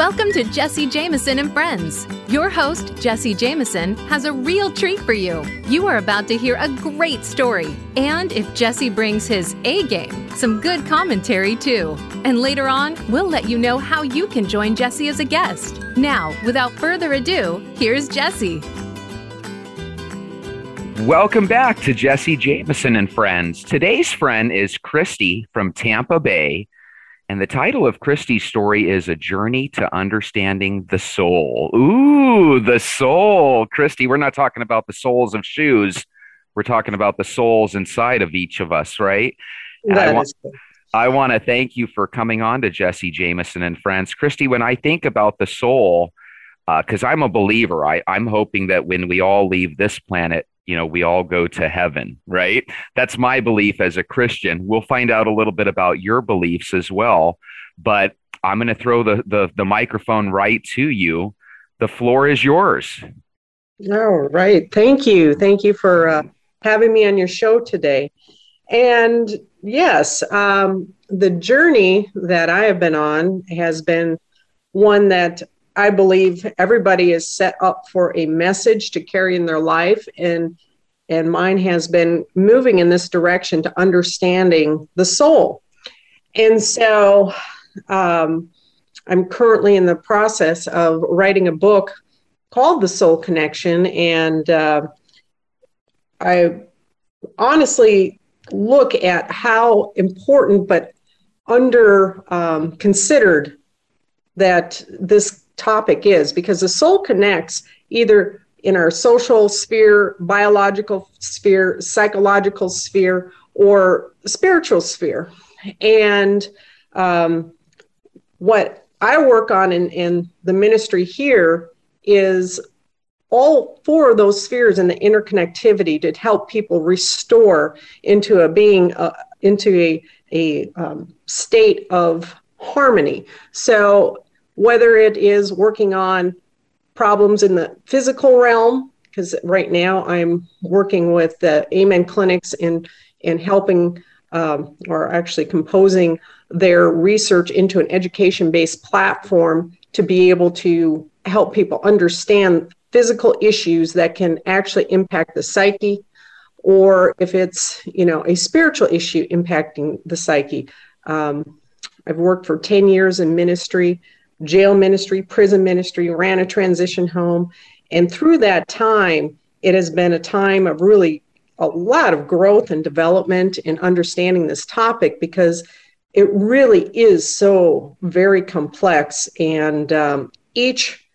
Welcome to Jesse Jameson and Friends. Your host, Jesse Jameson, has a real treat for you. You are about to hear a great story. And if Jesse brings his A game, some good commentary too. And later on, we'll let you know how you can join Jesse as a guest. Now, without further ado, here's Jesse. Welcome back to Jesse Jameson and Friends. Today's friend is Kristi from Tampa Bay. And the title of Kristi's story is A Journey to Understanding the Soul. Ooh, the soul. Kristi, we're not talking about the soles of shoes. We're talking about the souls inside of each of us, right? I, is I want to thank you for coming on to Jesse Jameson and Friends. Kristi, when I think about the soul, because uh, I'm a believer, I, I'm hoping that when we all leave this planet, you know, we all go to heaven, right? That's my belief as a Christian. We'll find out a little bit about your beliefs as well. But I'm going to throw the, the, the microphone right to you. The floor is yours. All right. Thank you. Thank you for uh, having me on your show today. And yes, um, the journey that I have been on has been one that I believe everybody is set up for a message to carry in their life and and mine has been moving in this direction to understanding the soul. And so um, I'm currently in the process of writing a book called The Soul Connection. And uh, I honestly look at how important but under um, considered that this topic is because the soul connects either in our social sphere, biological sphere, psychological sphere, or spiritual sphere. And um, what I work on in, in the ministry here is all four of those spheres and the interconnectivity to help people restore into a being, uh, into a, a um, state of harmony. So whether it is working on problems in the physical realm, because right now I'm working with the Amen clinics and and helping um, or actually composing their research into an education-based platform to be able to help people understand physical issues that can actually impact the psyche or if it's you know a spiritual issue impacting the psyche. Um, i've worked for 10 years in ministry jail ministry, prison ministry, ran a transition home. And through that time, it has been a time of really a lot of growth and development in understanding this topic because it really is so very complex and um, each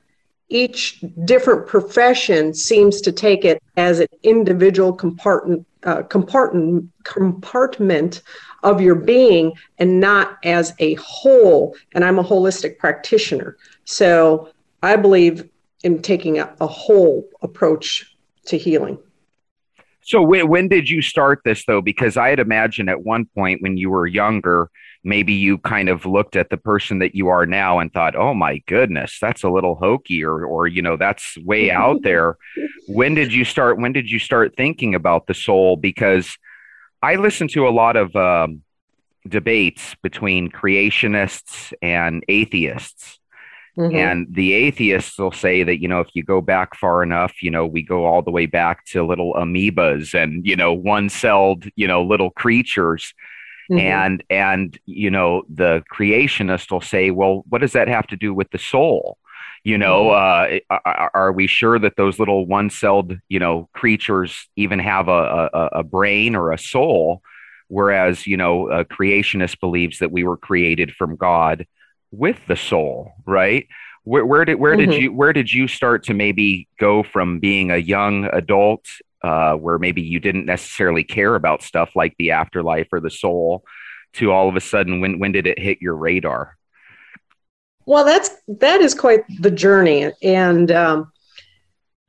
each different profession seems to take it as an individual compartment uh, compartment compartment of your being and not as a whole. And I'm a holistic practitioner. So I believe in taking a, a whole approach to healing. So when, when did you start this though? Because I had imagined at one point when you were younger, maybe you kind of looked at the person that you are now and thought, "Oh my goodness, that's a little hokey," or, or you know, that's way out there. when did you start? When did you start thinking about the soul? Because I listen to a lot of um, debates between creationists and atheists. Mm-hmm. And the atheists will say that, you know, if you go back far enough, you know, we go all the way back to little amoebas and, you know, one celled, you know, little creatures. Mm-hmm. And, and, you know, the creationist will say, well, what does that have to do with the soul? You know, uh, are, are, we sure that those little one celled, you know, creatures even have a, a, a brain or a soul? Whereas, you know, a creationist believes that we were created from God with the soul, right? Where, where did where mm-hmm. did you where did you start to maybe go from being a young adult, uh, where maybe you didn't necessarily care about stuff like the afterlife or the soul, to all of a sudden when when did it hit your radar? Well, that's that is quite the journey, and um,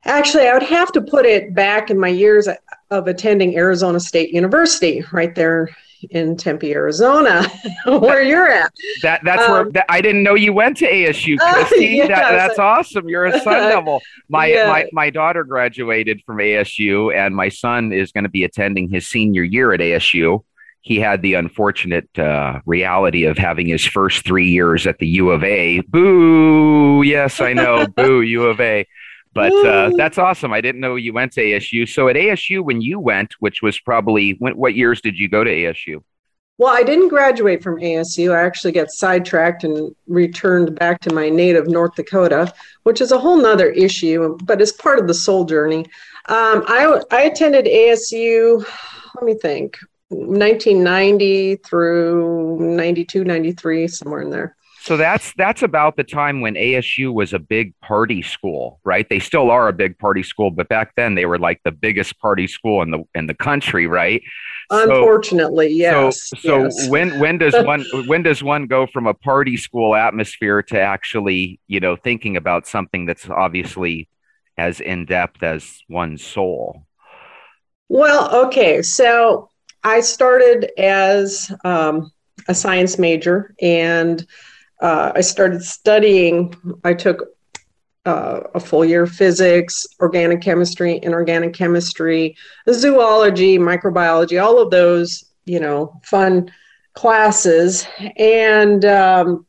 actually, I would have to put it back in my years of attending Arizona State University, right there in Tempe, Arizona, where you're at. That that's um, where that, I didn't know you went to ASU, Kristi. Uh, yeah, that, that's so, awesome. You're a Sun Devil. My yeah. my my daughter graduated from ASU, and my son is going to be attending his senior year at ASU. He had the unfortunate uh, reality of having his first three years at the U of A. Boo! Yes, I know. Boo, U of A. But uh, that's awesome. I didn't know you went to ASU. So at ASU, when you went, which was probably what years did you go to ASU? Well, I didn't graduate from ASU. I actually got sidetracked and returned back to my native North Dakota, which is a whole nother issue, but it's part of the soul journey. Um, I, I attended ASU, let me think, 1990 through 92, 93, somewhere in there. So that's that's about the time when ASU was a big party school, right? They still are a big party school, but back then they were like the biggest party school in the in the country, right? Unfortunately, so, yes. So, so yes. when when does one when does one go from a party school atmosphere to actually, you know, thinking about something that's obviously as in depth as one's soul? Well, okay, so I started as um, a science major and uh, I started studying. I took uh, a full year of physics, organic chemistry, inorganic chemistry, zoology, microbiology, all of those, you know, fun classes. And um,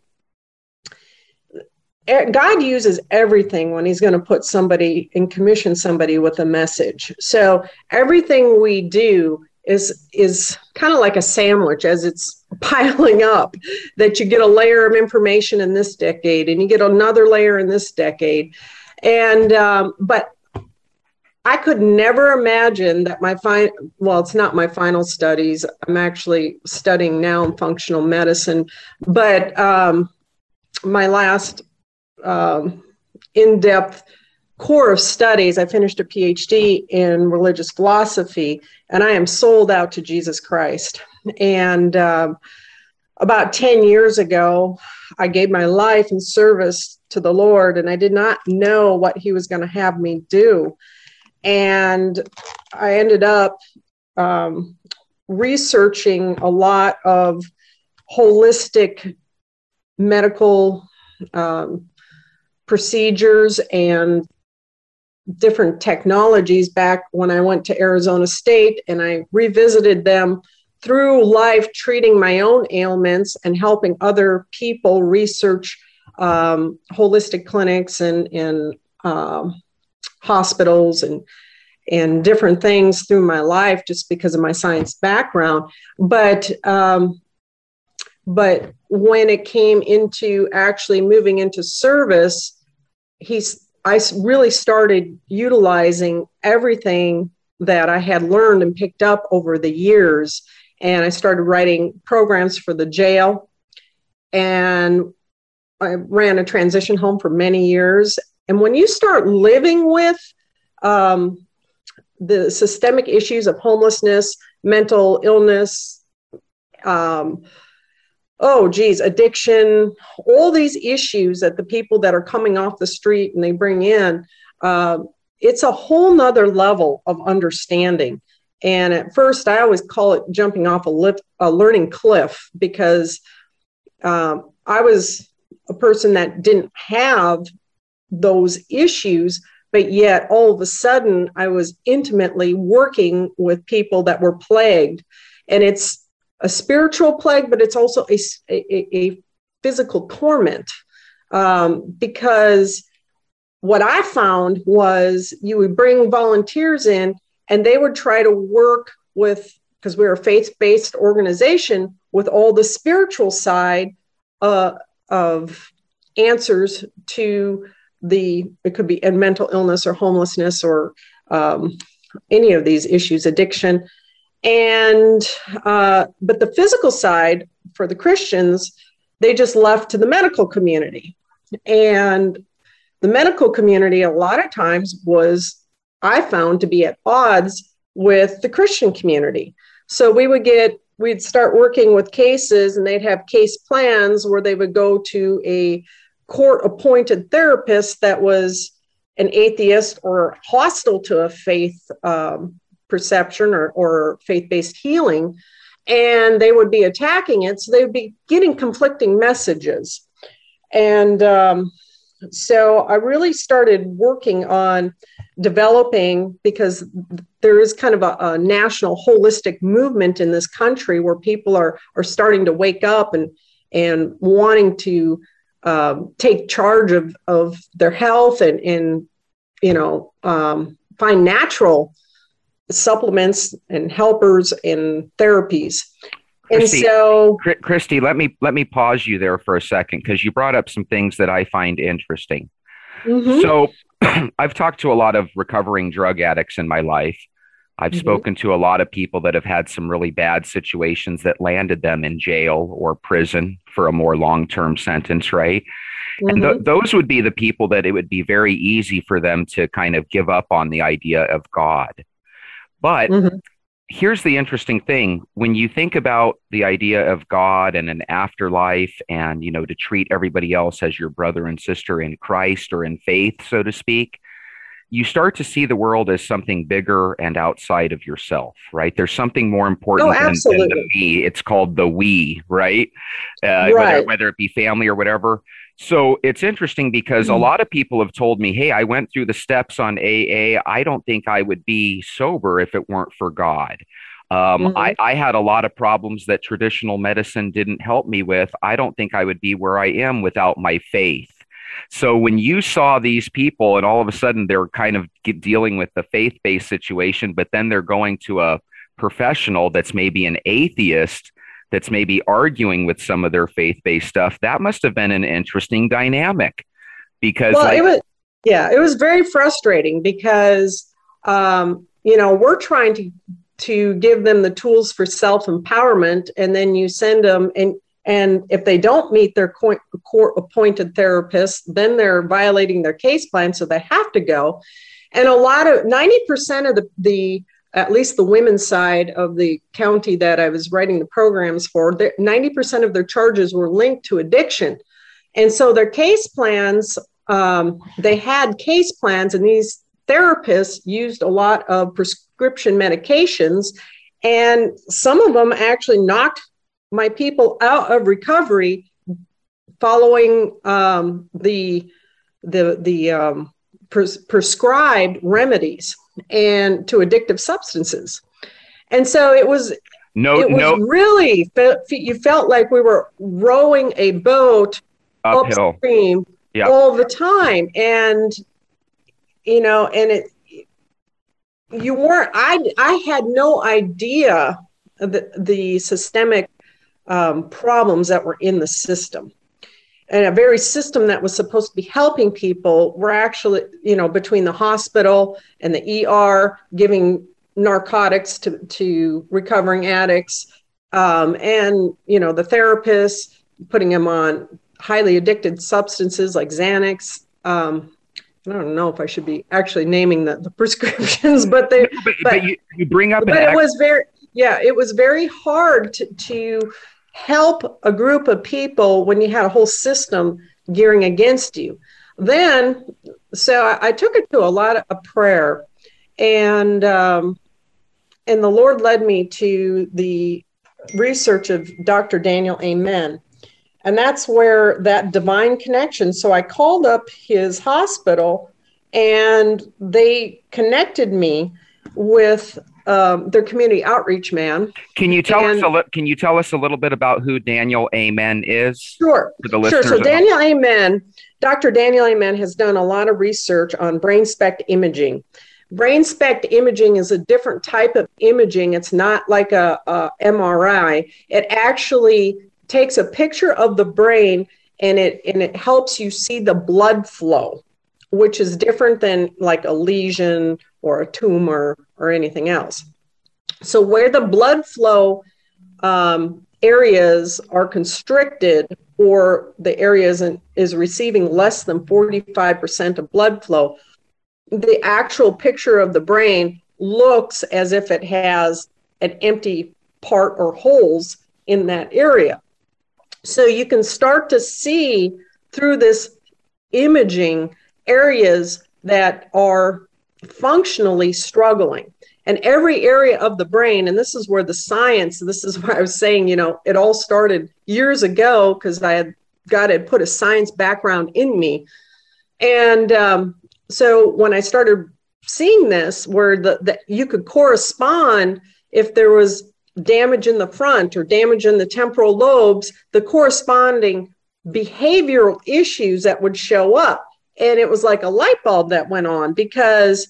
God uses everything when He's going to put somebody and commission somebody with a message. So everything we do is is kind of like a sandwich as it's piling up that you get a layer of information in this decade and you get another layer in this decade. And um, but i could never imagine that my final well it's not my final studies. I'm actually studying now in functional medicine. But um, my last um, in-depth core of studies, I finished a PhD in religious philosophy, and I am sold out to Jesus Christ. And um, about 10 years ago, I gave my life in service to the Lord, and I did not know what He was going to have me do. And I ended up um, researching a lot of holistic medical um, procedures and different technologies back when I went to Arizona State and I revisited them through life, treating my own ailments and helping other people research um, holistic clinics and, and um, hospitals and and different things through my life just because of my science background. But um, but when it came into actually moving into service, he's I really started utilizing everything that I had learned and picked up over the years. And I started writing programs for the jail. And I ran a transition home for many years. And when you start living with um, the systemic issues of homelessness, mental illness, um, oh geez addiction all these issues that the people that are coming off the street and they bring in uh, it's a whole nother level of understanding. And at first i always call it jumping off a, lip, a learning cliff because um, i was a person that didn't have those issues but yet all of a sudden i was intimately working with people that were plagued. And it's a spiritual plague, but it's also a, a, a physical torment. Um, because what I found was you would bring volunteers in and they would try to work with, because we're a faith based organization, with all the spiritual side uh, of answers to the, it could be in mental illness or homelessness or um, any of these issues, addiction and uh, but the physical side for the christians they just left to the medical community. And the medical community a lot of times was i found to be at odds with the christian community. So we would get we'd start working with cases and they'd have case plans where they would go to a court appointed therapist that was an atheist or hostile to a faith um, perception or, or faith based healing, and they would be attacking it. So they would be getting conflicting messages. And um, so I really started working on developing because there is kind of a, a, national holistic movement in this country where people are are starting to wake up and and wanting to um, take charge of of their health and and you know um, find natural supplements and helpers and therapies Kristi, and so Kristi, let me let me pause you there for a second because you brought up some things that I find interesting. Mm-hmm. So I've talked to a lot of recovering drug addicts in my life. I've mm-hmm. spoken to a lot of people that have had some really bad situations that landed them in jail or prison for a more long term sentence, right? Mm-hmm. And th- those would be the people that it would be very easy for them to kind of give up on the idea of God. But mm-hmm. here's the interesting thing. When you think about the idea of god and an afterlife and you know to treat everybody else as your brother and sister in christ or in faith so to speak you start to see the world as something bigger and outside of yourself right? There's something more important oh, than, than, the me. It's called the we right, uh, right. Whether, whether it be family or whatever so it's interesting because a lot of people have told me, hey, I went through the steps on AA. I don't think I would be sober if it weren't for God. Um, mm-hmm. I, I had a lot of problems that traditional medicine didn't help me with. I don't think I would be where I am without my faith. So when you saw these people and all of a sudden they're kind of dealing with the faith based situation, but then they're going to a professional that's maybe an atheist that's maybe arguing with some of their faith based stuff, that must have been an interesting dynamic because well, like, it was yeah, it was very frustrating because um, you know we're trying to to give them the tools for self empowerment, and then you send them and and if they don't meet their court appointed therapist, then they're violating their case plan, so they have to go. And a lot of 90% of the, the at least the women's side of the county that I was writing the programs for, 90% of their charges were linked to addiction. And so their case plans, um, they had case plans, and these therapists used a lot of prescription medications. And some of them actually knocked my people out of recovery following um, the the the um, pres- prescribed remedies and to addictive substances. And so it was no, it was no. really you felt like we were rowing a boat uphill upstream yep. all the time, and you know, and it you weren't. I I had no idea the the systemic um, problems that were in the system and a very system that was supposed to be helping people were actually, you know, between the hospital and the ER giving narcotics to, to recovering addicts, um, and you know, the therapists putting them on highly addicted substances like Xanax. Um, I don't know if I should be actually naming the, the prescriptions, but they. but, but, but you, you, bring up. But it was very yeah, it was very hard to, to help a group of people when you had a whole system gearing against you. Then, so I, I took it to a lot of prayer, and um, and the Lord led me to the research of Dr. Daniel Amen. And that's where that divine connection. So I called up his hospital and they connected me with um, their community outreach man. Can you tell and, us a li- Can you tell us a little bit about who Daniel Amen is? Sure. sure. So Daniel Amen, Dr. Daniel Amen has done a lot of research on brain SPECT imaging. Brain SPECT imaging is a different type of imaging. It's not like a, a MRI. It actually takes a picture of the brain and it and it helps you see the blood flow, which is different than like a lesion or a tumor or anything else. So, where the blood flow um, areas are constricted or the areas in, is receiving less than 45% of blood flow, the actual picture of the brain looks as if it has an empty part or holes in that area. So you can start to see through this imaging areas that are functionally struggling. And every area of the brain, and this is where the science, this is where I was saying, you know, it all started years ago because I had God had put a science background in me. And um, so when I started seeing this where the, the you could correspond if there was damage in the front or damage in the temporal lobes, the corresponding behavioral issues that would show up. And it was like a light bulb that went on because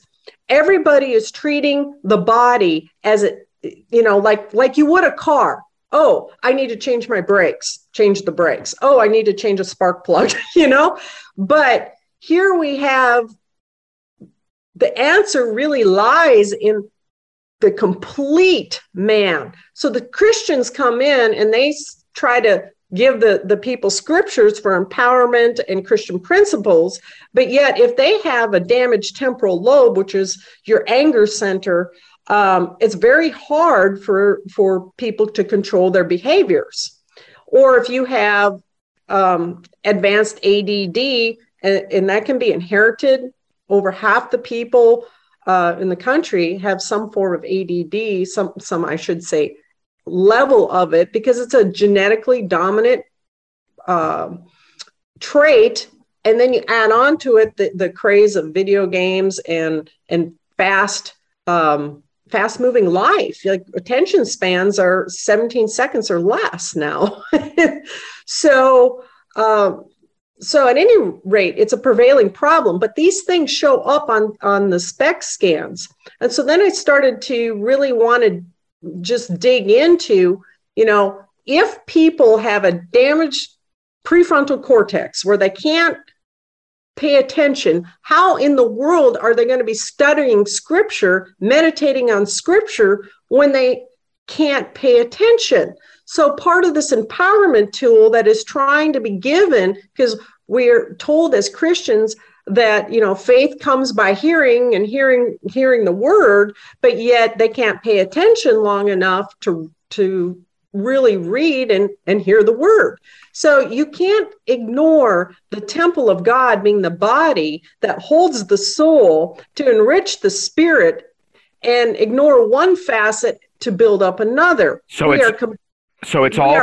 everybody is treating the body as it, you know, like like you would a car. Oh, I need to change my brakes, change the brakes. Oh, I need to change a spark plug, you know? But here we have the answer really lies in the complete man. So the Christians come in and they try to give the, the people scriptures for empowerment and Christian principles. But yet, if they have a damaged temporal lobe, which is your anger center, um, it's very hard for, for people to control their behaviors. Or if you have um, advanced ADD, and, and that can be inherited, over half the people uh, in the country have some form of ADD, some, some I should say, level of it, because it's a genetically dominant uh, trait. And then you add on to it the, the craze of video games and and fast um, fast moving life. Like attention spans are 17 seconds or less now. so um, so at any rate it's a prevailing problem but these things show up on on the spec scans and so then i started to really want to just dig into you know if people have a damaged prefrontal cortex where they can't pay attention how in the world are they going to be studying scripture meditating on scripture when they can't pay attention? So part of this empowerment tool that is trying to be given, because we're told as Christians that you know faith comes by hearing and hearing hearing the word, but yet they can't pay attention long enough to to really read and, and hear the word. So you can't ignore the temple of God being the body that holds the soul to enrich the spirit and ignore one facet to build up another. So we it's, com- so it's all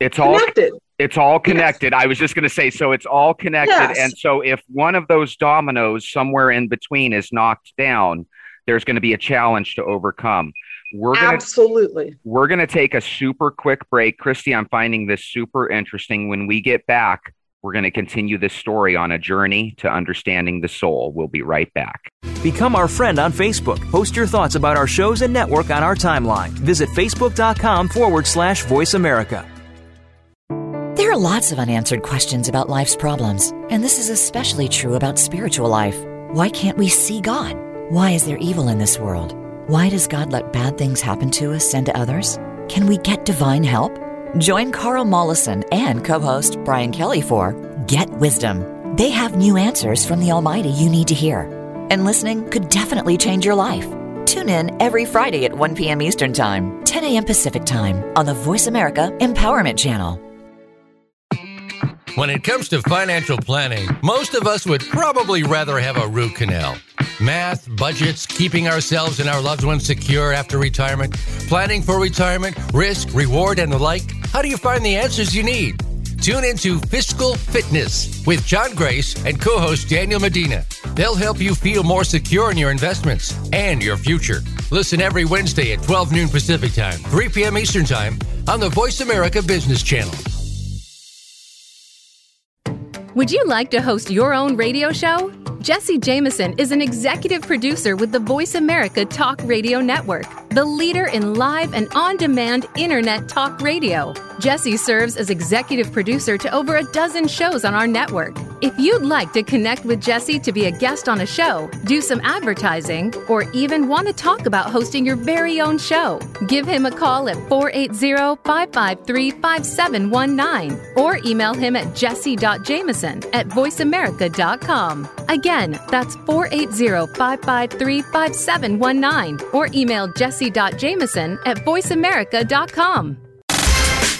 it's all connected. It's all connected. Yes. I was just going to say, so it's all connected. Yes. And so if one of those dominoes somewhere in between is knocked down, there's going to be a challenge to overcome. We're gonna, absolutely. We're going to take a super quick break. Kristi, I'm finding this super interesting. When we get back, we're going to continue this story on a journey to understanding the soul. We'll be right back. Become our friend on Facebook. Post your thoughts about our shows and network on our timeline. Visit facebook.com forward slash voice America. There are lots of unanswered questions about life's problems, and this is especially true about spiritual life. Why can't we see God? Why is there evil in this world? Why does God let bad things happen to us and to others? Can we get divine help? Join Carl Mollison and co host Brian Kelly for Get Wisdom. They have new answers from the Almighty you need to hear. And listening could definitely change your life. Tune in every Friday at 1 p.m. Eastern Time, 10 a.m. Pacific Time on the Voice America Empowerment Channel. When it comes to financial planning, most of us would probably rather have a root canal. Math, budgets, keeping ourselves and our loved ones secure after retirement, planning for retirement, risk, reward, and the like. How do you find the answers you need? Tune into Fiscal Fitness with John Grace and co host Daniel Medina. They'll help you feel more secure in your investments and your future. Listen every Wednesday at 12 noon Pacific Time, 3 p.m. Eastern Time on the Voice America Business Channel. Would you like to host your own radio show? Jesse Jameson is an executive producer with the Voice America Talk Radio Network, the leader in live and on demand internet talk radio. Jesse serves as executive producer to over a dozen shows on our network. If you'd like to connect with Jesse to be a guest on a show, do some advertising, or even want to talk about hosting your very own show, give him a call at 480 553 5719 or email him at jesse.jameson at voiceamerica.com. Again, that's 480 553 5719 or email jesse.jameson at voiceamerica.com.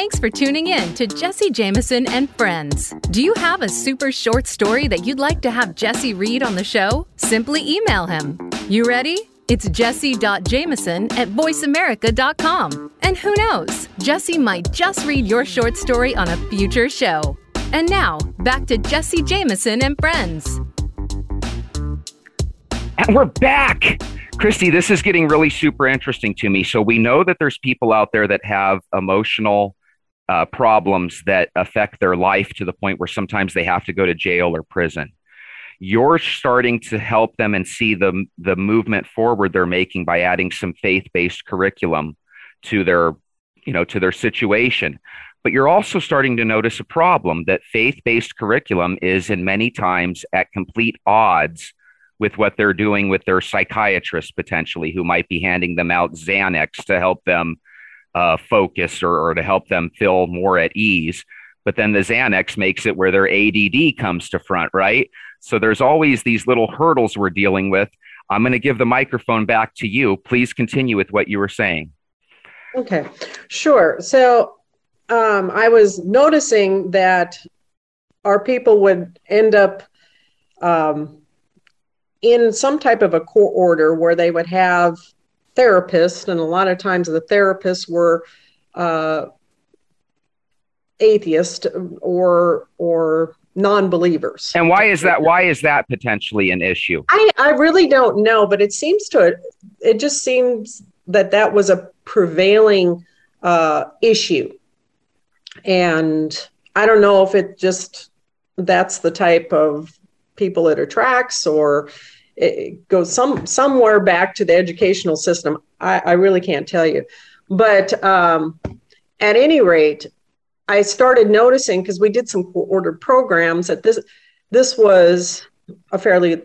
Thanks for tuning in to Jesse Jameson and Friends. Do you have a super short story that you'd like to have Jesse read on the show? Simply email him. You ready? It's jesse.jameson at voiceamerica.com. And who knows, Jesse might just read your short story on a future show. And now, back to Jesse Jameson and Friends. And we're back. Kristi, this is getting really super interesting to me. So we know that there's people out there that have emotional uh, problems that affect their life to the point where sometimes they have to go to jail or prison. You're starting to help them and see the the movement forward they're making by adding some faith-based curriculum to their you know to their situation. But you're also starting to notice a problem that faith-based curriculum is in many times at complete odds with what they're doing with their psychiatrist potentially who might be handing them out Xanax to help them uh, focus or, or to help them feel more at ease. But then the Xanax makes it where their ADD comes to front, right? So there's always these little hurdles we're dealing with. I'm going to give the microphone back to you. Please continue with what you were saying. Okay, sure. So um, I was noticing that our people would end up um, in some type of a court order where they would have therapist, and a lot of times the therapists were uh, atheist or or non-believers. And why is that? Why is that potentially an issue? I I really don't know, but it seems to it just seems that that was a prevailing uh, issue, and I don't know if it just that's the type of people it attracts or it goes some somewhere back to the educational system. I, I really can't tell you, but um, at any rate, I started noticing because we did some ordered programs that this this was a fairly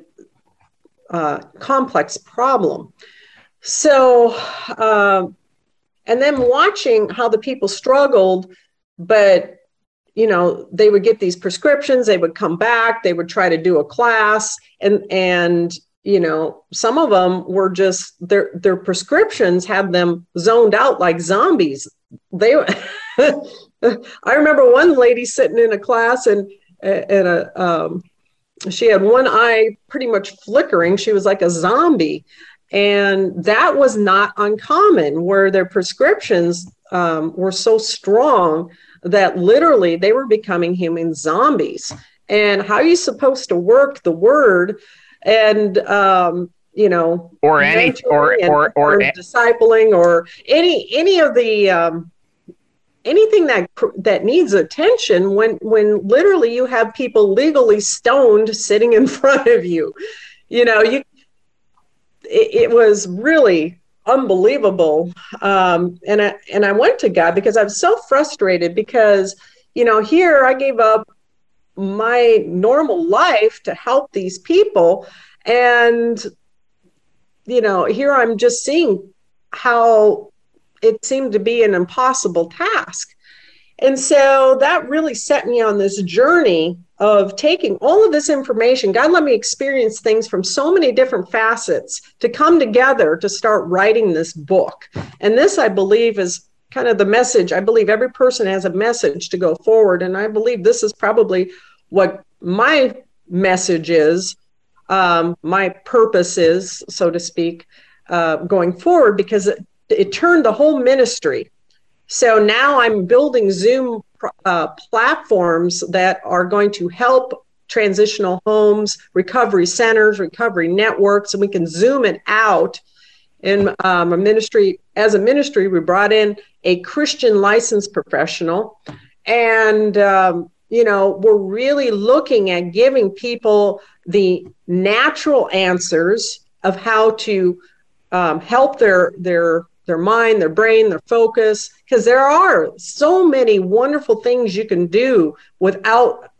uh, complex problem. So, uh, and then watching how the people struggled, but you know they would get these prescriptions they would come back they would try to do a class and and you know some of them were just their their prescriptions had them zoned out like zombies. They i remember one lady sitting in a class and and a um, she had one eye pretty much flickering. She was like a zombie. And that was not uncommon where their prescriptions um, were so strong that literally they were becoming human zombies. And how are you supposed to work the word and um, you know, or any or or, or, or discipling or any any of the um, anything that that needs attention when when literally you have people legally stoned sitting in front of you. You know you it, it was really unbelievable. Um, and i and i went to god because i was so frustrated because you know here i gave up my normal life to help these people and you know here i'm just seeing how it seemed to be an impossible task and so that really set me on this journey of taking all of this information. God let me experience things from so many different facets to come together to start writing this book. And this, I believe, is kind of the message. I believe every person has a message to go forward. And I believe this is probably what my message is, um, my purpose is, so to speak, uh, going forward, because it, it turned the whole ministry. So now I'm building Zoom uh, platforms that are going to help transitional homes, recovery centers, recovery networks, and we can zoom it out in um, a ministry as a ministry we brought in a christian licensed professional. And um, you know we're really looking at giving people the natural answers of how to um, help their their their mind, their brain, their focus, because there are so many wonderful things you can do without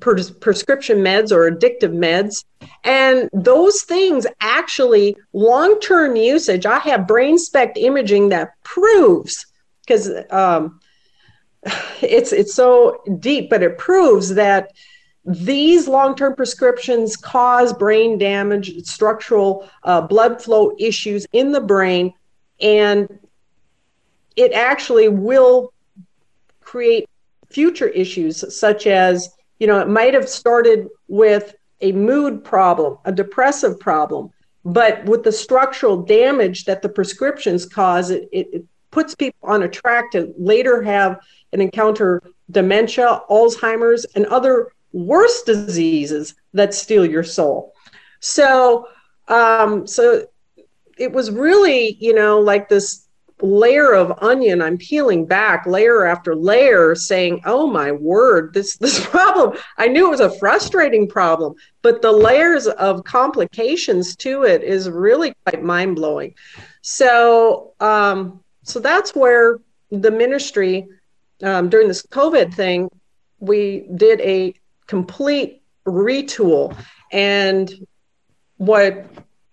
pres- prescription meds or addictive meds. And those things actually, long term usage, I have brain SPECT imaging that proves, because um, it's, it's so deep, but it proves that these long term prescriptions cause brain damage, structural uh, blood flow issues in the brain, and it actually will create future issues such as you know, it might have started with a mood problem, a depressive problem, but with the structural damage that the prescriptions cause, it, it, it puts people on a track to later have and encounter dementia, Alzheimer's, and other worse diseases that steal your soul. So, um, so it was really, you know, like this layer of onion i'm peeling back layer after layer saying oh my word this this problem. I knew it was a frustrating problem but the layers of complications to it is really quite mind-blowing. So um, so that's where the ministry um, during this covid thing we did a complete retool. And what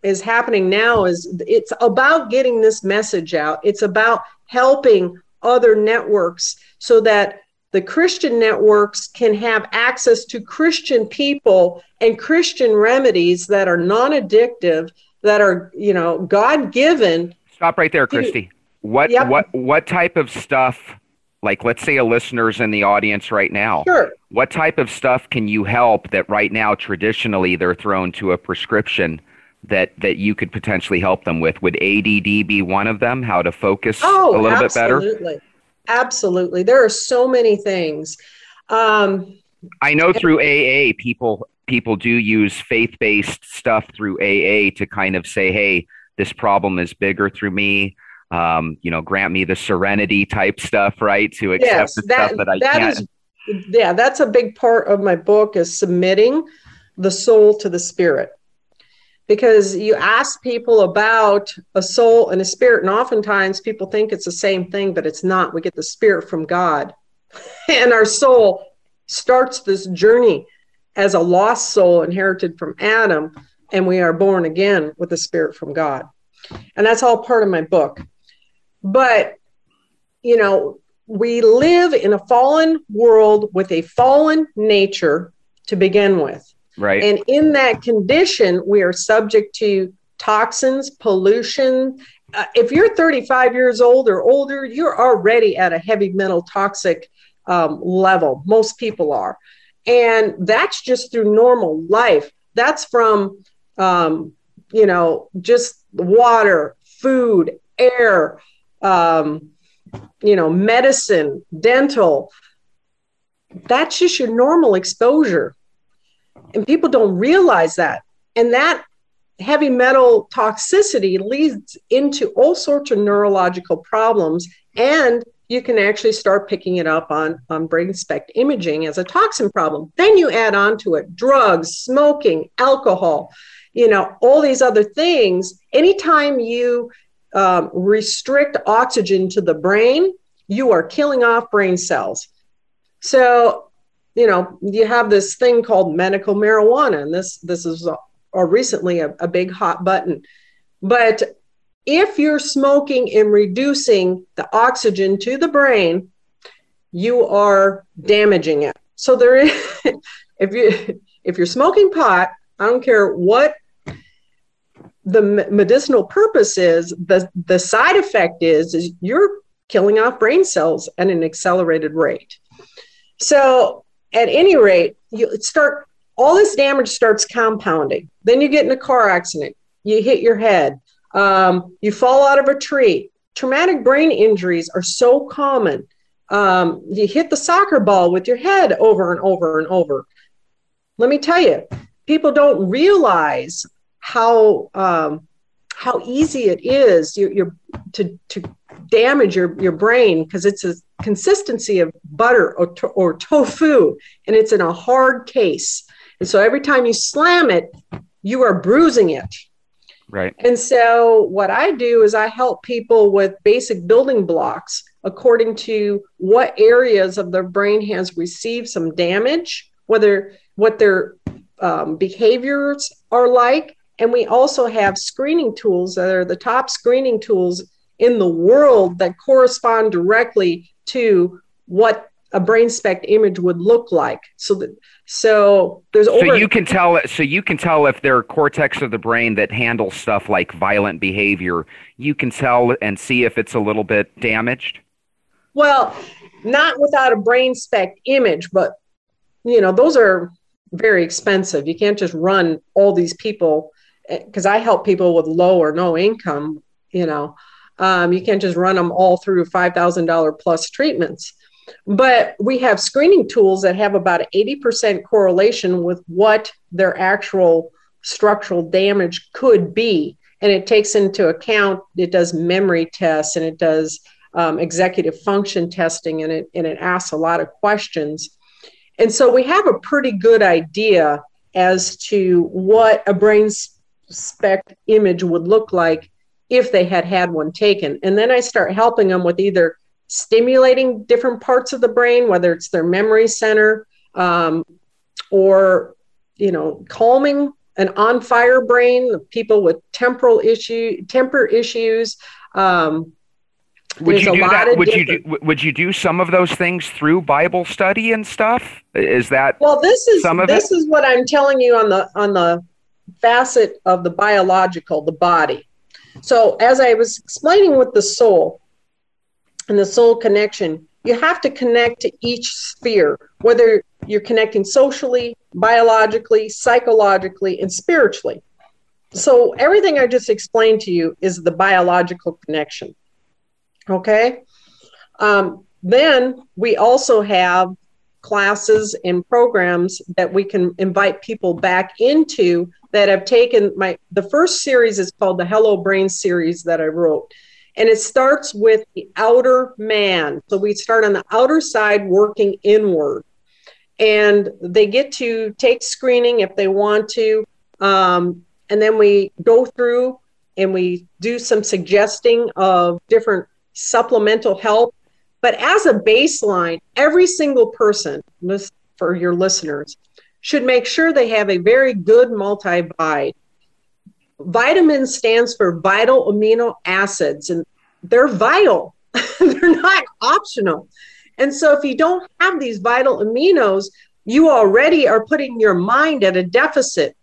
is happening now is it's about getting this message out. It's about helping other networks so that the Christian networks can have access to Christian people and Christian remedies that are non-addictive, that are, you know, God-given. Stop right there, Kristi. What yep. what what type of stuff like let's say a listener's in the audience right now. Sure. What type of stuff can you help that right now traditionally they're thrown to a prescription that that you could potentially help them with? Would ADD be one of them? How to focus oh, a little absolutely. bit better? Absolutely. There are so many things. Um, I know through AA people people do use faith-based stuff through AA to kind of say, "Hey, this problem is bigger through me." Um, you know, grant me the serenity type stuff, right? To accept yes, the that, stuff that I that can't. Is, yeah, that's a big part of my book is submitting the soul to the spirit because you ask people about a soul and a spirit, and oftentimes people think it's the same thing, but it's not. We get the spirit from God, and our soul starts this journey as a lost soul inherited from Adam, and we are born again with the spirit from God. And that's all part of my book. But, you know, we live in a fallen world with a fallen nature to begin with. Right. And in that condition, we are subject to toxins, pollution. Uh, if you're 35 years old or older, you're already at a heavy metal toxic um, level. Most people are. And that's just through normal life. That's from, um, you know, just water, food, air, um, you know, medicine, dental. That's just your normal exposure. And people don't realize that. And that heavy metal toxicity leads into all sorts of neurological problems. And you can actually start picking it up on, on brain SPECT imaging as a toxin problem. Then you add on to it drugs, smoking, alcohol, you know, all these other things. Anytime you um, restrict oxygen to the brain, you are killing off brain cells. So you know, you have this thing called medical marijuana, and this this is or recently a, a big hot button. But if you're smoking and reducing the oxygen to the brain, you are damaging it. So there is, if you if you're smoking pot, I don't care what the medicinal purpose is, the the side effect is is you're killing off brain cells at an accelerated rate. So at any rate, you start all this damage starts compounding. Then you get in a car accident, you hit your head, um, you fall out of a tree. Traumatic brain injuries are so common. Um, you hit the soccer ball with your head over and over and over. Let me tell you, people don't realize how um, how easy it is you, to to damage your, your brain because it's a consistency of butter or, to, or tofu and it's in a hard case. And so every time you slam it, you are bruising it. Right. And so what I do is I help people with basic building blocks according to what areas of their brain has received some damage, whether what their um, behaviors are like. And we also have screening tools that are the top screening tools in the world that correspond directly to what a brain spec image would look like. So that so there's over- so you can tell so you can tell if there are cortex of the brain that handles stuff like violent behavior. You can tell and see if it's a little bit damaged. Well, not without a brain spec image, but you know those are very expensive. You can't just run all these people eh, because I help people with low or no income. You know, um, you can't just run them all through five thousand dollar plus treatments. But we have screening tools that have about 80% correlation with what their actual structural damage could be. And it takes into account, it does memory tests and it does um, executive function testing and it, and it asks a lot of questions. And so we have a pretty good idea as to what a brain SPECT image would look like if they had had one taken. And then I start helping them with either stimulating different parts of the brain, whether it's their memory center um, or, you know, calming an on fire brain, people with temporal issue, temper issues. Um, would you do that? Would different... you do, would you do some of those things through Bible study and stuff? Is that well? This is some of this it? is what I'm telling you on the on the facet of the biological, the body. So as I was explaining with the soul, and the soul connection, you have to connect to each sphere, whether you're connecting socially, biologically, psychologically, and spiritually. So, everything I just explained to you is the biological connection. Okay. Um, then we also have classes and programs that we can invite people back into that have taken my the first series is called the hello brain series that i wrote and it starts with the outer man. So we start on the outer side working inward. And they get to take screening if they want to. Um, and then we go through and we do some suggesting of different supplemental help. But as a baseline, every single person, for your listeners, should make sure they have a very good multivite Vitamin stands for vital amino acids, and they're vital. they're not optional. And so if you don't have these vital aminos, you already are putting your mind at a deficit.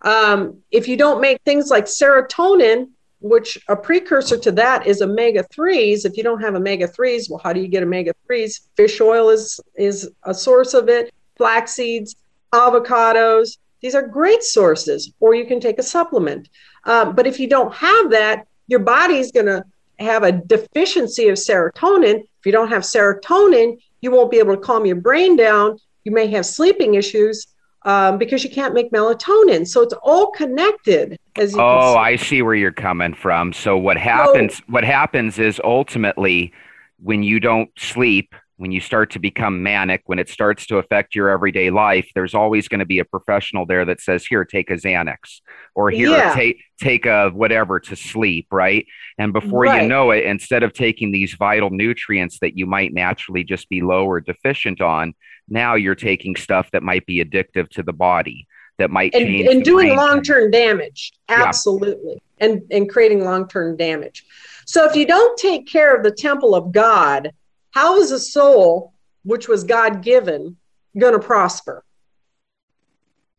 Um, if you don't make things like serotonin, which a precursor to that is omega 3s, if you don't have omega 3s, well, how do you get omega 3s? Fish oil is, is a source of it, flax seeds, avocados, these are great sources, or you can take a supplement. Um, but if you don't have that, your body's going to have a deficiency of serotonin. If you don't have serotonin, you won't be able to calm your brain down. You may have sleeping issues um, because you can't make melatonin. So it's all connected. As oh, I see where you're coming from. So what happens? So, what happens is ultimately when you don't sleep when you start to become manic, when it starts to affect your everyday life, there's always going to be a professional there that says, "Here, take a Xanax," or "Here, yeah. take take a whatever to sleep." Right, and before right. you know it, instead of taking these vital nutrients that you might naturally just be low or deficient on, now you're taking stuff that might be addictive to the body, that might and, change and doing long term damage. Absolutely, yeah. and and creating long term damage. So if you don't take care of the temple of God how is a soul, which was God given, going to prosper?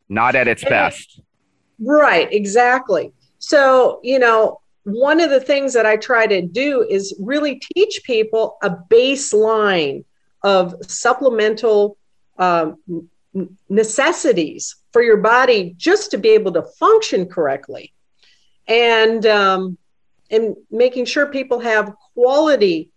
Not at its and, best. Right, exactly. So, you know, one of the things that I try to do is really teach people a baseline of supplemental um, necessities for your body just to be able to function correctly and um, and making sure people have quality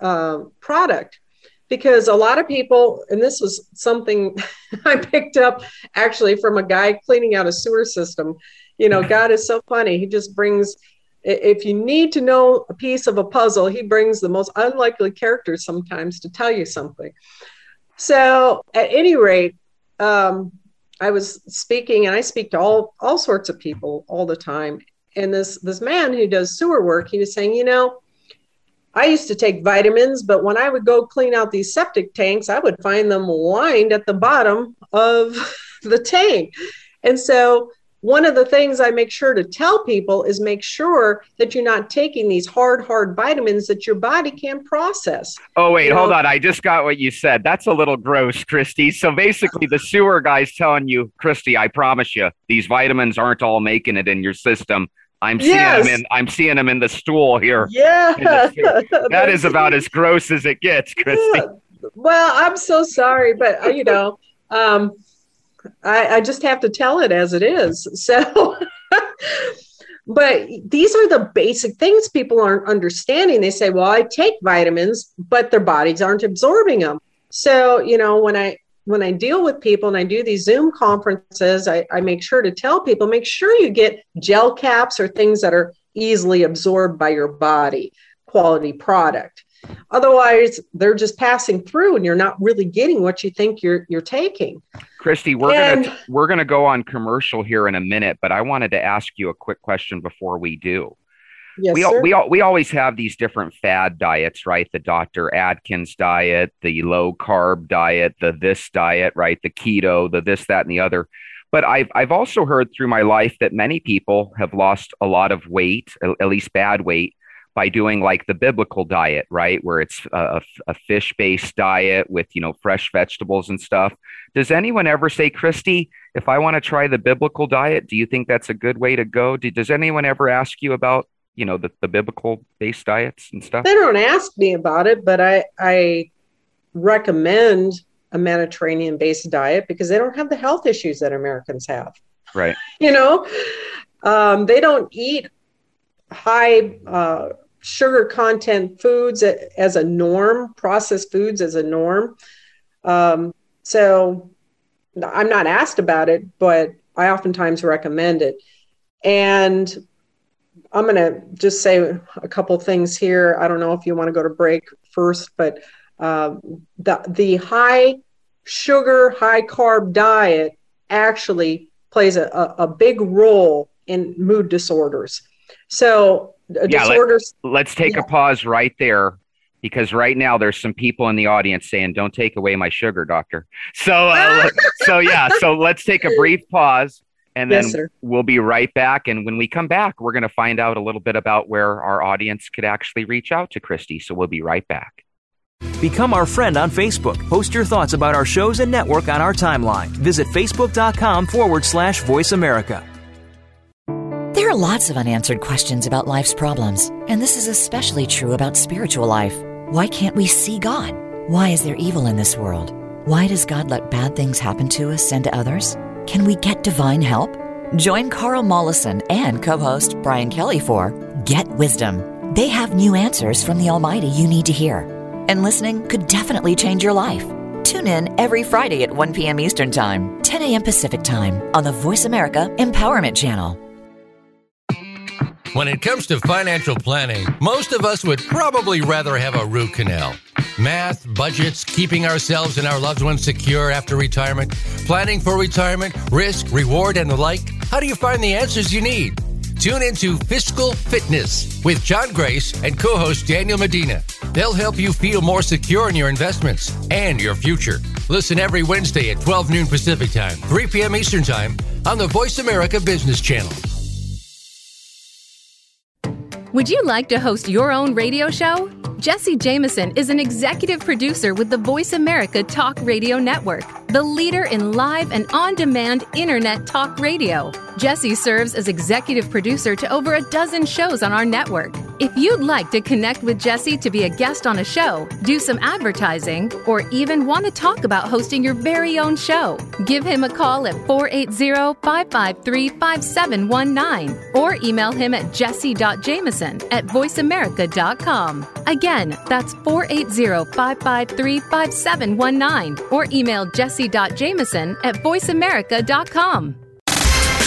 uh, product because a lot of people, and this was something I picked up actually from a guy cleaning out a sewer system. You know, God is so funny. He just brings, if you need to know a piece of a puzzle, he brings the most unlikely characters sometimes to tell you something. So, at any rate, um, I was speaking, and I speak to all all sorts of people all the time, and this this man who does sewer work, he was saying, you know, I used to take vitamins, but when I would go clean out these septic tanks, I would find them lined at the bottom of the tank. And so one of the things I make sure to tell people is make sure that you're not taking these hard, hard vitamins that your body can't process. Oh, wait, You hold know- on. I just got what you said. That's a little gross, Kristi. So basically, the sewer guy's telling you, Kristi, I promise you, these vitamins aren't all making it in your system. I'm seeing Yes. them in. I'm seeing them in the stool here. Yeah. That is about as gross as it gets, Kristi. Well, I'm so sorry, but uh, you know, um, I, I just have to tell it as it is. So, but these are the basic things people aren't understanding. They say, well, I take vitamins, but their bodies aren't absorbing them. So, you know, when I when I deal with people and I do these Zoom conferences, I, I make sure to tell people, make sure you get gel caps or things that are easily absorbed by your body, quality product. Otherwise, they're just passing through and you're not really getting what you think you're you're taking. Kristi, we're And- gonna we're gonna go on commercial here in a minute, but I wanted to ask you a quick question before we do. Yes, we, sir. we, we always have these different fad diets, right? The Dr. Atkins diet, the low carb diet, the this diet, right? The keto, the this, that, and the other. But I've, I've also heard through my life that many people have lost a lot of weight, at least bad weight, by doing like the biblical diet, right? Where it's a, a fish based diet with, you know, fresh vegetables and stuff. Does anyone ever say, Kristi, if I want to try the biblical diet, do you think that's a good way to go? Do, does anyone ever ask you about you know the, the biblical based diets and stuff they don't ask me about it, but I I recommend a Mediterranean based diet because they don't have the health issues that Americans have. right You know, um, they don't eat high uh, sugar content foods as a norm, processed foods as a norm. Um, so I'm not asked about it, but I oftentimes recommend it. And I'm going to just say a couple things here. I don't know if you want to go to break first, but um, the the high sugar, high carb diet actually plays a, a, a big role in mood disorders. So uh, Yeah, Let, let's take Yeah. a pause right there because right now there's some people in the audience saying don't take away my sugar doctor so uh, so yeah so let's take a brief pause and then Yes, we'll be right back and when we come back we're going to find out a little bit about where our audience could actually reach out to kristi so we'll be right back Become our friend on Facebook. Post your thoughts about our shows and network on our timeline. Visit facebook.com forward slash voice America. There are lots of unanswered questions about life's problems, and this is especially true about spiritual life. Why can't we see God? Why is there evil in this world? Why does God let bad things happen to us and to others? Can we get divine help? Join Carl Mollison and co host Brian Kelly for Get Wisdom. They have new answers from the Almighty you need to hear. And listening could definitely change your life. Tune in every Friday at 1 p.m. Eastern Time, 10 a.m. Pacific Time on the Voice America Empowerment Channel. When it comes to financial planning, most of us would probably rather have a root canal. Math, budgets, keeping ourselves and our loved ones secure after retirement, planning for retirement, risk, reward, and the like. How do you find the answers you need? Tune into Fiscal Fitness with John Grace and co host Daniel Medina. They'll help you feel more secure in your investments and your future. Listen every Wednesday at 12 noon Pacific Time, 3 p.m. Eastern Time on the Voice America Business Channel. Would you like to host your own radio show? Jesse Jameson is an executive producer with the Voice America Talk Radio Network, the leader in live and on demand internet talk radio. Jesse serves as executive producer to over a dozen shows on our network. If you'd like to connect with Jesse to be a guest on a show, do some advertising, or even want to talk about hosting your very own show, give him a call at 480 553 5719 or email him at jesse.jameson at voiceamerica.com. Again, that's 480 553 5719 or email jesse.jameson at voiceamerica.com.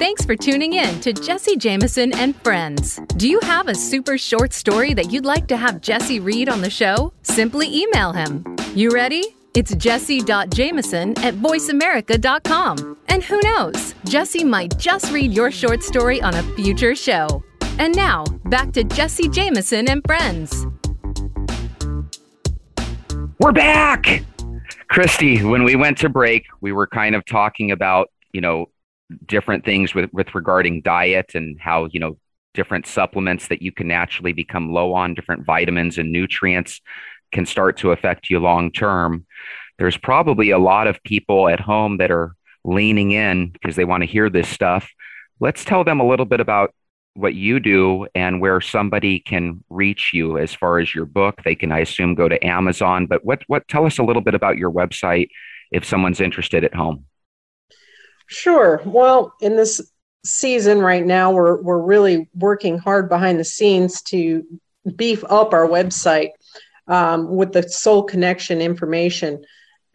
Thanks for tuning in to Jesse Jameson and Friends. Do you have a super short story that you'd like to have Jesse read on the show? Simply email him. You ready? It's jesse.jameson at voiceamerica.com. And who knows, Jesse might just read your short story on a future show. And now, back to Jesse Jameson and Friends. We're back! Kristi, when we went to break, we were kind of talking about, you know, different things with, with regarding diet and how, you know, different supplements that you can naturally become low on, different vitamins and nutrients can start to affect you long term. There's probably a lot of people at home that are leaning in because they want to hear this stuff. Let's tell them a little bit about what you do and where somebody can reach you as far as your book. They can, I assume, go to Amazon. But what what tell us a little bit about your website if someone's interested at home. Sure. Well, in this season right now, we're we're really working hard behind the scenes to beef up our website um, with the soul connection information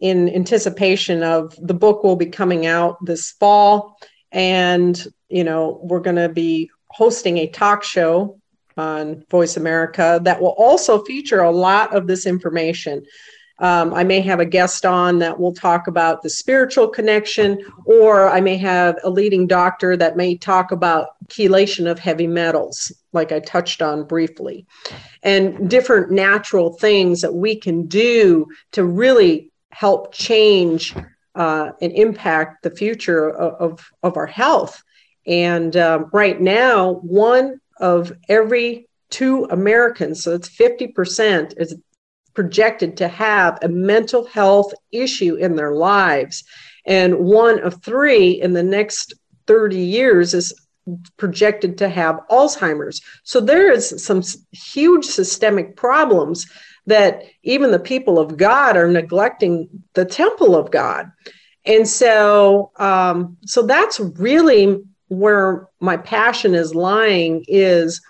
in anticipation of the book will be coming out this fall and you know we're going to be hosting a talk show on voice america that will also feature a lot of this information um, I may have a guest on that will talk about the spiritual connection, or I may have a leading doctor that may talk about chelation of heavy metals, like I touched on briefly, and different natural things that we can do to really help change uh, and impact the future of, of, our health. And um, right now, one of every two Americans, so it's 50%, is projected to have a mental health issue in their lives. And one of three in the next 30 years is projected to have Alzheimer's. So there is some huge systemic problems that even the people of God are neglecting the temple of God. And so, um, so that's really where my passion is lying is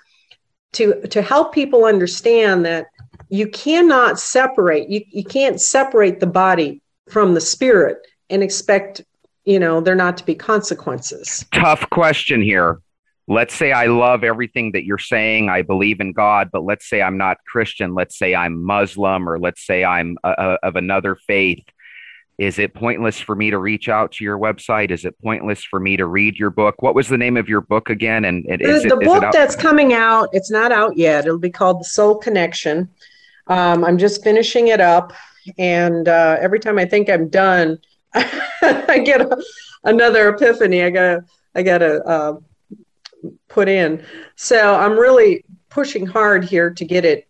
to to help people understand that you cannot separate you, you can't separate the body from the spirit and expect you know there not to be consequences. Tough question here. Let's say i love everything that you're saying i believe in god but let's say i'm not christian let's say i'm muslim or let's say i'm a, a, of another faith. Is it pointless for me to reach out to your website? Is it pointless for me to read your book? What was the name of your book again? And, and the, the book that's coming out it's not out yet. It'll be called the soul connection um, I'm just finishing it up, and uh, every time I think I'm done, I get a, another epiphany. I got I got to uh, put in. So I'm really pushing hard here to get it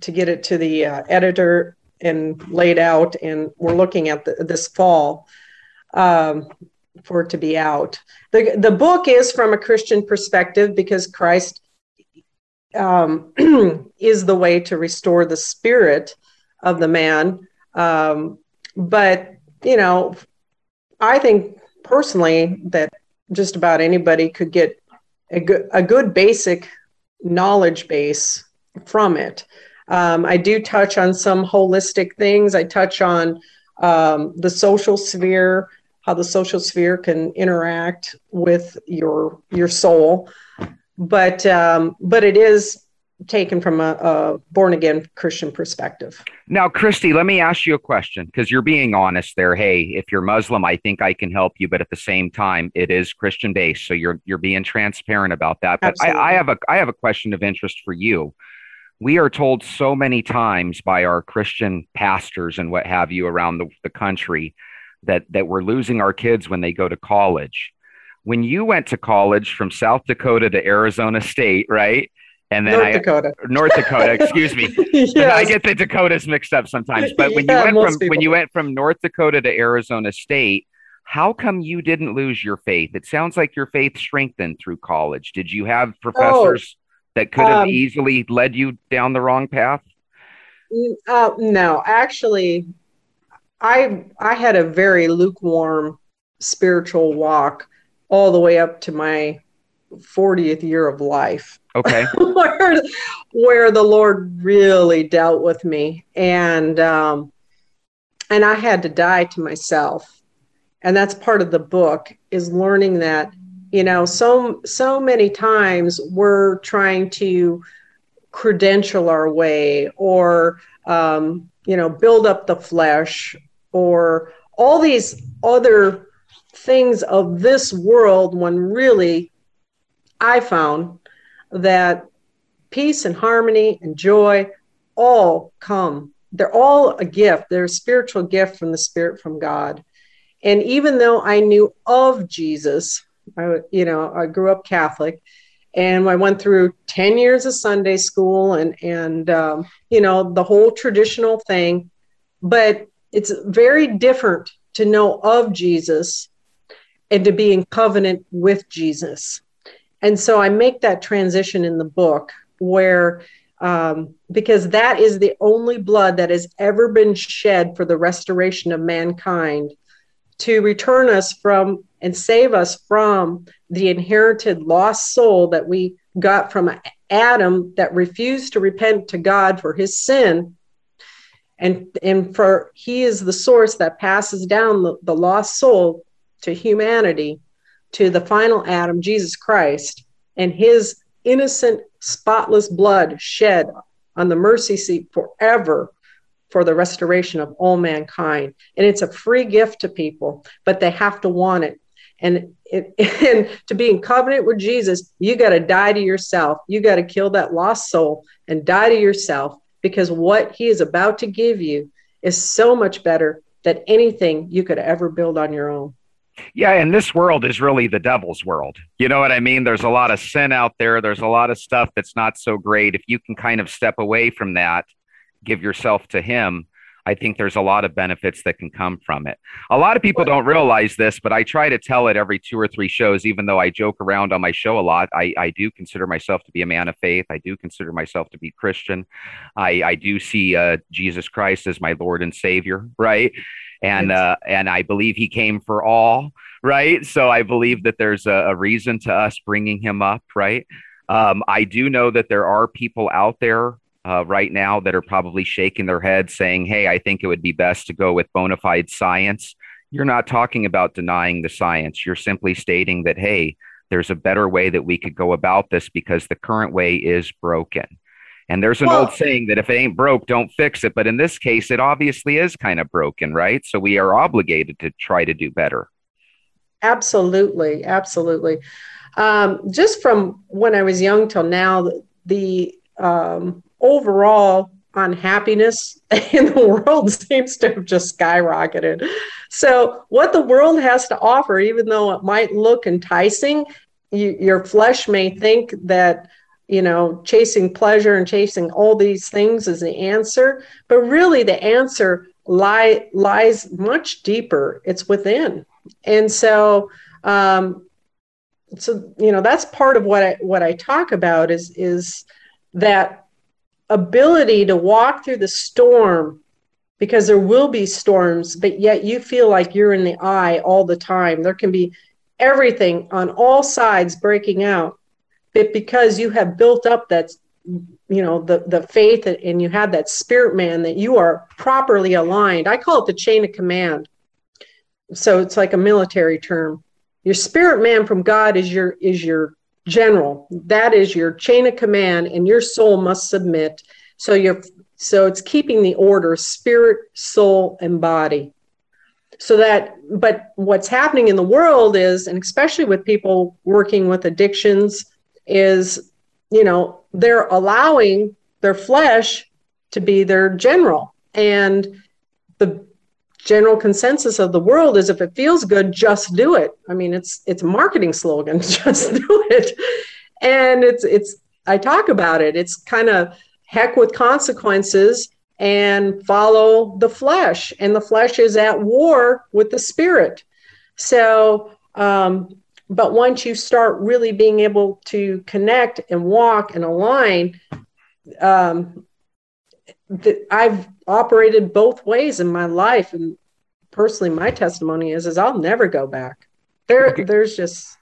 to get it to the uh, editor and laid out, and we're looking at the, this fall um, for it to be out. the The book is from a Christian perspective because Christ um, is the way to restore the spirit of the man. Um, but, you know, I think personally that just about anybody could get a good, a good basic knowledge base from it. Um, I do touch on some holistic things. I touch on um, the social sphere, how the social sphere can interact with your your soul but um, but it is taken from a, a born again Christian perspective. Now, Kristi, let me ask you a question because you're being honest there. Hey, if you're Muslim, I think I can help you, but at the same time, it is Christian based, so you're you're being transparent about that. But I, I have a I have a question of interest for you. We are told so many times by our Christian pastors and what have you around the, the country that that we're losing our kids when they go to college when you went to college from South Dakota to Arizona State, right? And then North I, Dakota. North Dakota, excuse me. yes. I get the Dakotas mixed up sometimes. But when yeah, you went from people. when you went from North Dakota to Arizona State, how come you didn't lose your faith? It sounds like your faith strengthened through college. Did you have professors oh, that could have um, easily led you down the wrong path? Uh, no, actually, I I had a very lukewarm spiritual walk all the way up to my 40th year of life. Okay. where, where the Lord really dealt with me and um and I had to die to myself. And that's part of the book is learning that you know so so many times we're trying to credential our way or um, you know build up the flesh or all these other things of this world when really I found that peace and harmony and joy all come. They're all a gift. They're a spiritual gift from the Spirit from God. And even though I knew of Jesus, I, you know, I grew up Catholic, and I went through ten years of Sunday school and and um, you know the whole traditional thing, but it's very different to know of Jesus and to be in covenant with Jesus. And so I make that transition in the book where, um, because that is the only blood that has ever been shed for the restoration of mankind to return us from and save us from the inherited lost soul that we got from Adam that refused to repent to God for his sin. And, and for he is the source that passes down the, the lost soul to humanity, to the final Adam, Jesus Christ, and his innocent, spotless blood shed on the mercy seat forever for the restoration of all mankind. And it's a free gift to people, but they have to want it. And, it, and to be in covenant with Jesus, you got to die to yourself. You got to kill that lost soul and die to yourself because what he is about to give you is so much better than anything you could ever build on your own. Yeah, and this world is really the devil's world. You know what I mean? There's a lot of sin out there. There's a lot of stuff that's not so great. If you can kind of step away from that, give yourself to him, I think there's a lot of benefits that can come from it. A lot of people don't realize this, but I try to tell it every two or three shows, even though I joke around on my show a lot. I, I do consider myself to be a man of faith. I do consider myself to be Christian. I, I do see uh, Jesus Christ as my Lord and Savior, right? and uh, and I believe he came for all, right? So I believe that there's a, a reason to us bringing him up, right? Um, I do know that there are people out there uh, right now that are probably shaking their heads, saying, "Hey, I think it would be best to go with bona fide science." You're not talking about denying the science. You're simply stating that, hey, there's a better way that we could go about this because the current way is broken. And there's an well, old saying that if it ain't broke, don't fix it. But in this case, it obviously is kind of broken, right? So we are obligated to try to do better. Absolutely. Absolutely. Um, just from when I was young till now, the um, overall unhappiness in the world seems to have just skyrocketed. So, what the world has to offer, even though it might look enticing, you, your flesh may think that you know, chasing pleasure and chasing all these things is the answer. But really, the answer lie, lies much deeper. It's within. And so, um, so you know, that's part of what I what I talk about is is that ability to walk through the storm because there will be storms, but yet you feel like you're in the eye all the time. There can be everything on all sides breaking out but because you have built up that you know the the faith and you have that spirit man that you are properly aligned. I call it the chain of command. So it's like a military term. Your spirit man from god is your is your general. That is your chain of command and your soul must submit. So you're so it's keeping the order spirit soul and body. So that but what's happening in the world is and especially with people working with addictions is, you know, they're allowing their flesh to be their general. And the general consensus of the world is if it feels good, just do it. I mean, it's it's a marketing slogan, just do it. And it's it's I talk about it. It's kind of heck with consequences and follow the flesh. And the flesh is at war with the spirit. So, um, but once you start really being able to connect and walk and align, um, the, I've operated both ways in my life, and personally, my testimony is is I'll never go back. There, okay. there's just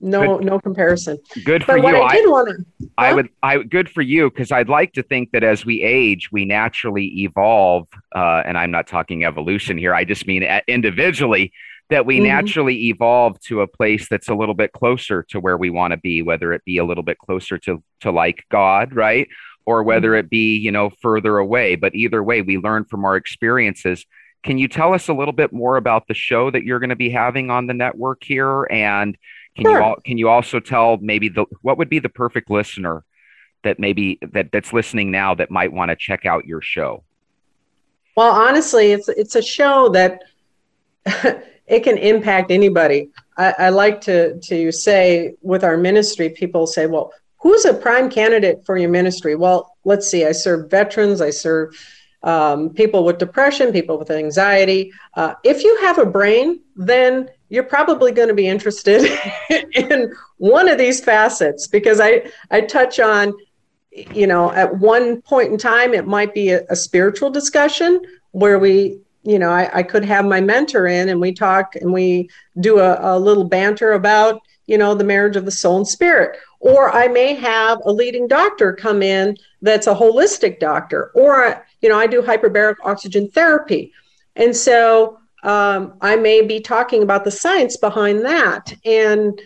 no good. no comparison. Good for but you. I, did want to. I would. I good for you because I'd like to think that as we age, we naturally evolve. Uh, and I'm not talking evolution here. I just mean individually that we mm-hmm. naturally evolve to a place that's a little bit closer to where we want to be, whether it be a little bit closer to to like God, right? Or whether mm-hmm. it be, you know, further away. But either way, we learn from our experiences. Can you tell us a little bit more about the show that you're going to be having on the network here? And can sure. you can you also tell maybe the what would be the perfect listener that maybe that that's listening now that might want to check out your show? Well, honestly, it's it's a show that it can impact anybody. I, I, like to to say with our ministry, people say, "Well, who's a prime candidate for your ministry?" Well, let's see. I serve veterans. I serve um, people with depression, people with anxiety. Uh, if you have a brain, then you're probably going to be interested in one of these facets because I I touch on, you know, at one point in time, it might be a, a spiritual discussion where we you know, I, I, could have my mentor in and we talk and we do a, a, little banter about, you know, the marriage of the soul and spirit. Or I may have a leading doctor come in that's a holistic doctor. Or, you know, I do hyperbaric oxygen therapy. And so um, I may be talking about the science behind that. And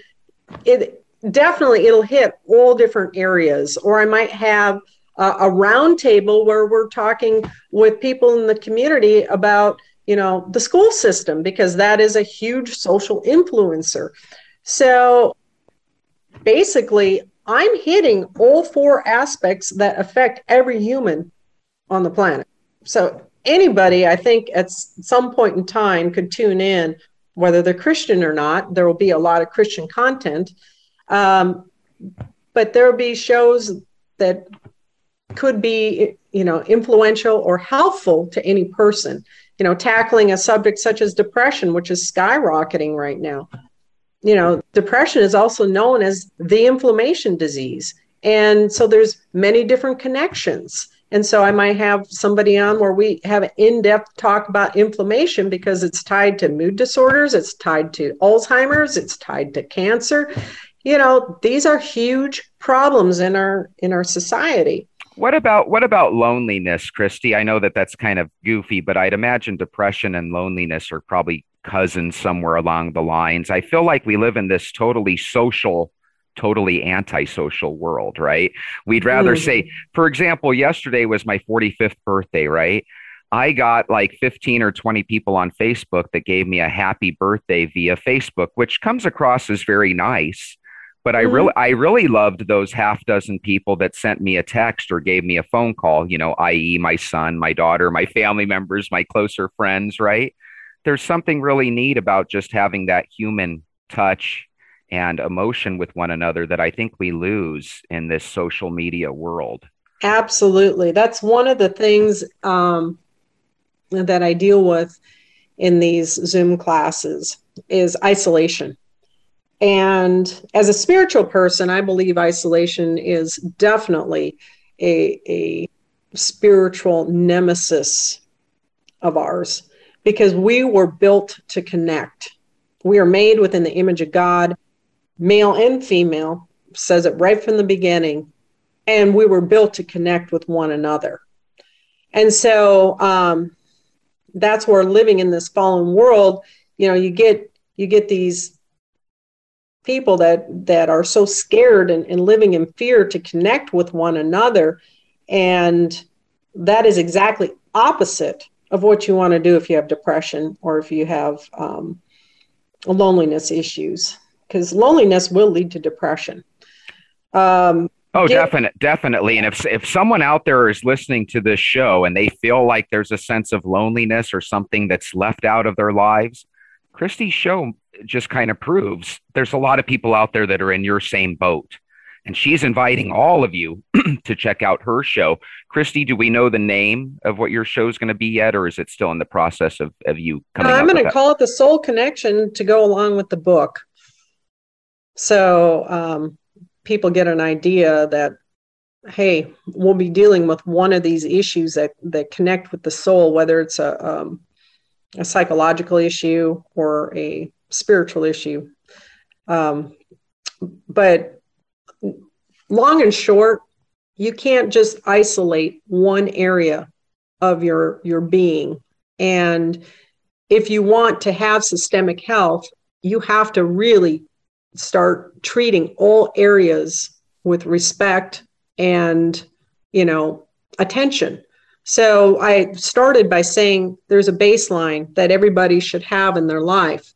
it definitely it'll hit all different areas. Or I might have uh, a roundtable where we're talking with people in the community about you know the school system because that is a huge social influencer so basically i'm hitting all four aspects that affect every human on the planet. So anybody i think at some point in time could tune in whether they're christian or not. There will be a lot of christian content. Um, but there will be shows that could be you know influential or helpful to any person. You know tackling a subject such as depression which is skyrocketing right now you know depression is also known as the inflammation disease. And so there's many different connections. And so i might have somebody on where we have an in-depth talk about inflammation because it's tied to mood disorders it's tied to alzheimer's it's tied to cancer. You know these are huge problems in our in our society. What about what about loneliness, Kristi? I know that that's kind of goofy, but I'd imagine depression and loneliness are probably cousins somewhere along the lines. I feel like we live in this totally social, totally antisocial world, right? We'd rather mm. say, for example, yesterday was my 45th birthday, right? I got like 15 or 20 people on Facebook that gave me a happy birthday via Facebook, which comes across as very nice. But I really, mm-hmm. I really loved those half dozen people that sent me a text or gave me a phone call. You know, i.e., my son, my daughter, my family members, my closer friends. Right? There's something really neat about just having that human touch and emotion with one another that I think we lose in this social media world. Absolutely, that's one of the things um, that I deal with in these Zoom classes is isolation. And as a spiritual person, I believe isolation is definitely a, a spiritual nemesis of ours because we were built to connect. We are made within the image of God, male and female, says it right from the beginning. And we were built to connect with one another. And so um, that's where living in this fallen world, you know, you get you get these people that that are so scared and, and living in fear to connect with one another and that is exactly opposite of what you want to do if you have depression or if you have um, loneliness issues because loneliness will lead to depression. Um, oh get, definite, definitely and if, if someone out there is listening to this show and they feel like there's a sense of loneliness or something that's left out of their lives kristi's show just kind of proves there's a lot of people out there that are in your same boat and she's inviting all of you to check out her show. Kristi, do we know the name of what your show is going to be yet, or is it still in the process of, of you coming? I'm going to call it the Soul Connection to go along with the book. So um, people get an idea that, hey, we'll be dealing with one of these issues that, that connect with the soul, whether it's a, um, a psychological issue or a spiritual issue. Um, but long and short, you can't just isolate one area of your your being. And if you want to have systemic health you have to really start treating all areas with respect and you know attention. So i started by saying there's a baseline that everybody should have in their life.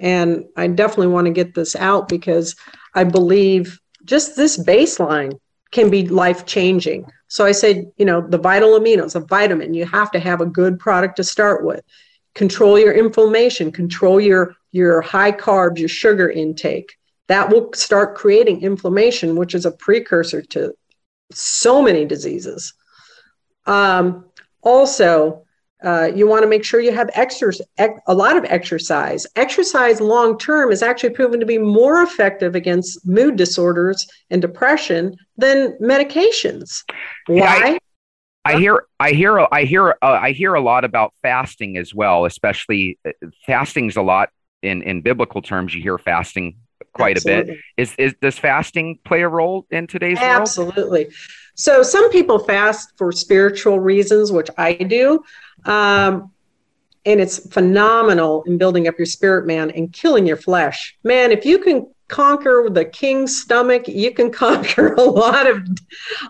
And i definitely want to get this out because i believe just this baseline can be life changing. So I said, you know, the vital aminos, a vitamin, you have to have a good product to start with. Control your inflammation, control your your high carbs, your sugar intake. That will start creating inflammation, which is a precursor to so many diseases. Um, also, uh, you want to make sure you have exercise, a lot of exercise. Exercise long term is actually proven to be more effective against mood disorders and depression than medications. Why? I, I hear, I hear, I hear, uh, I hear a lot about fasting as well. Especially, uh, fasting's a lot in in biblical terms. You hear fasting quite Absolutely. a bit. Is is does fasting play a role in today's Absolutely. World? So some people fast for spiritual reasons, which I do. Um, and it's phenomenal in building up your spirit man and killing your flesh. Man, if you can conquer the king's stomach, you can conquer a lot of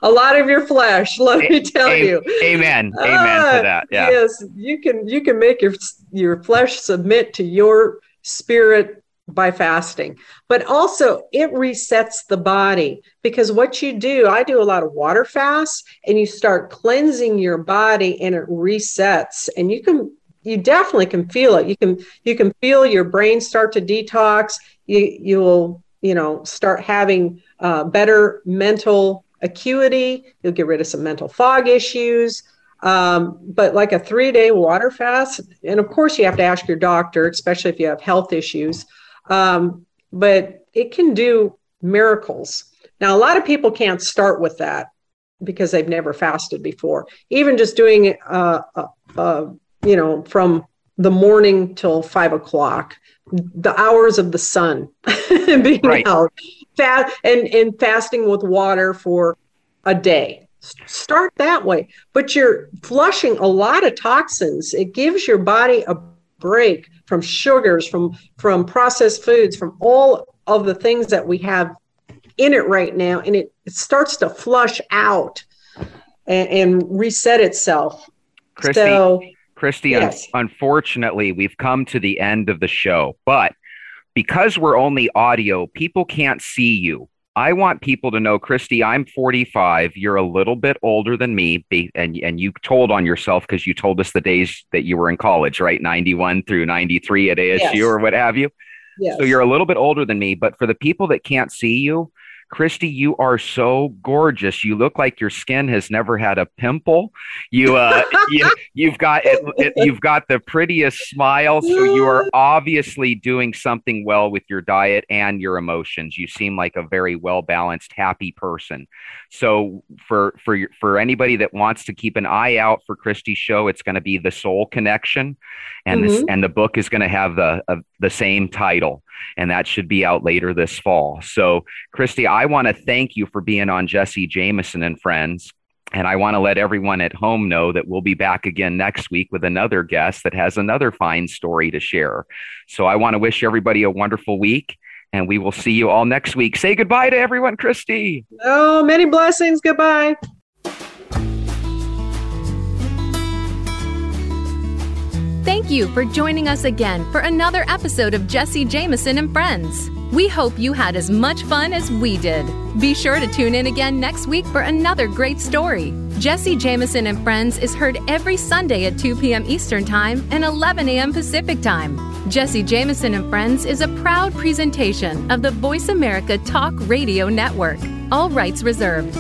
a lot of your flesh. Let me tell a- you. Amen. Amen uh, to that. Yeah. Yes, you can you can make your your flesh submit to your spirit by fasting. But also, it resets the body because what you do, I do a lot of water fasts and you start cleansing your body and it resets. And you can you definitely can feel it. You can you can feel your brain start to detox. You you'll you know start having uh, better mental acuity. You'll get rid of some mental fog issues. Um, but like a three day water fast, and of course you have to ask your doctor, especially if you have health issues. Um, but it can do miracles. Now, a lot of people can't start with that because they've never fasted before. Even just doing, uh, uh, uh, you know, from the morning till five o'clock, the hours of the sun being right. out, fast and, and fasting with water for a day. Start that way, but you're flushing a lot of toxins. It gives your body a break from sugars, from from processed foods, from all of the things that we have in it right now, and it, it starts to flush out and, and reset itself. Kristi, so, Kristi, yes. un- unfortunately, we've come to the end of the show, but because we're only audio, people can't see you. I want people to know, Kristi, I'm 45. You're a little bit older than me. And, and you told on yourself because you told us the days that you were in college, right? 91 through 93 at ASU yes. or what have you. Yes. So you're a little bit older than me. But for the people that can't see you, Kristi, you are so gorgeous. You look like your skin has never had a pimple. You, uh, you, have got it, it, you've got the prettiest smile. So you are obviously doing something well with your diet and your emotions. You seem like a very well balanced, happy person. So for for for anybody that wants to keep an eye out for Kristi's show, it's going to be the Soul Connection, and mm-hmm. this and the book is going to have the uh, the same title and that should be out later this fall. So, Kristi, I want to thank you for being on Jesse Jameson and Friends. And I want to let everyone at home know that we'll be back again next week with another guest that has another fine story to share. So I want to wish everybody a wonderful week, and we will see you all next week. Say goodbye to everyone, Kristi. Oh, many blessings. Goodbye. Thank you for joining us again for another episode of Jesse Jameson and Friends. We hope you had as much fun as we did. Be sure to tune in again next week for another great story. Jesse Jameson and Friends is heard every Sunday at 2 p.m. Eastern Time and 11 a.m. Pacific Time. Jesse Jameson and Friends is a proud presentation of the Voice America Talk Radio Network. All rights reserved.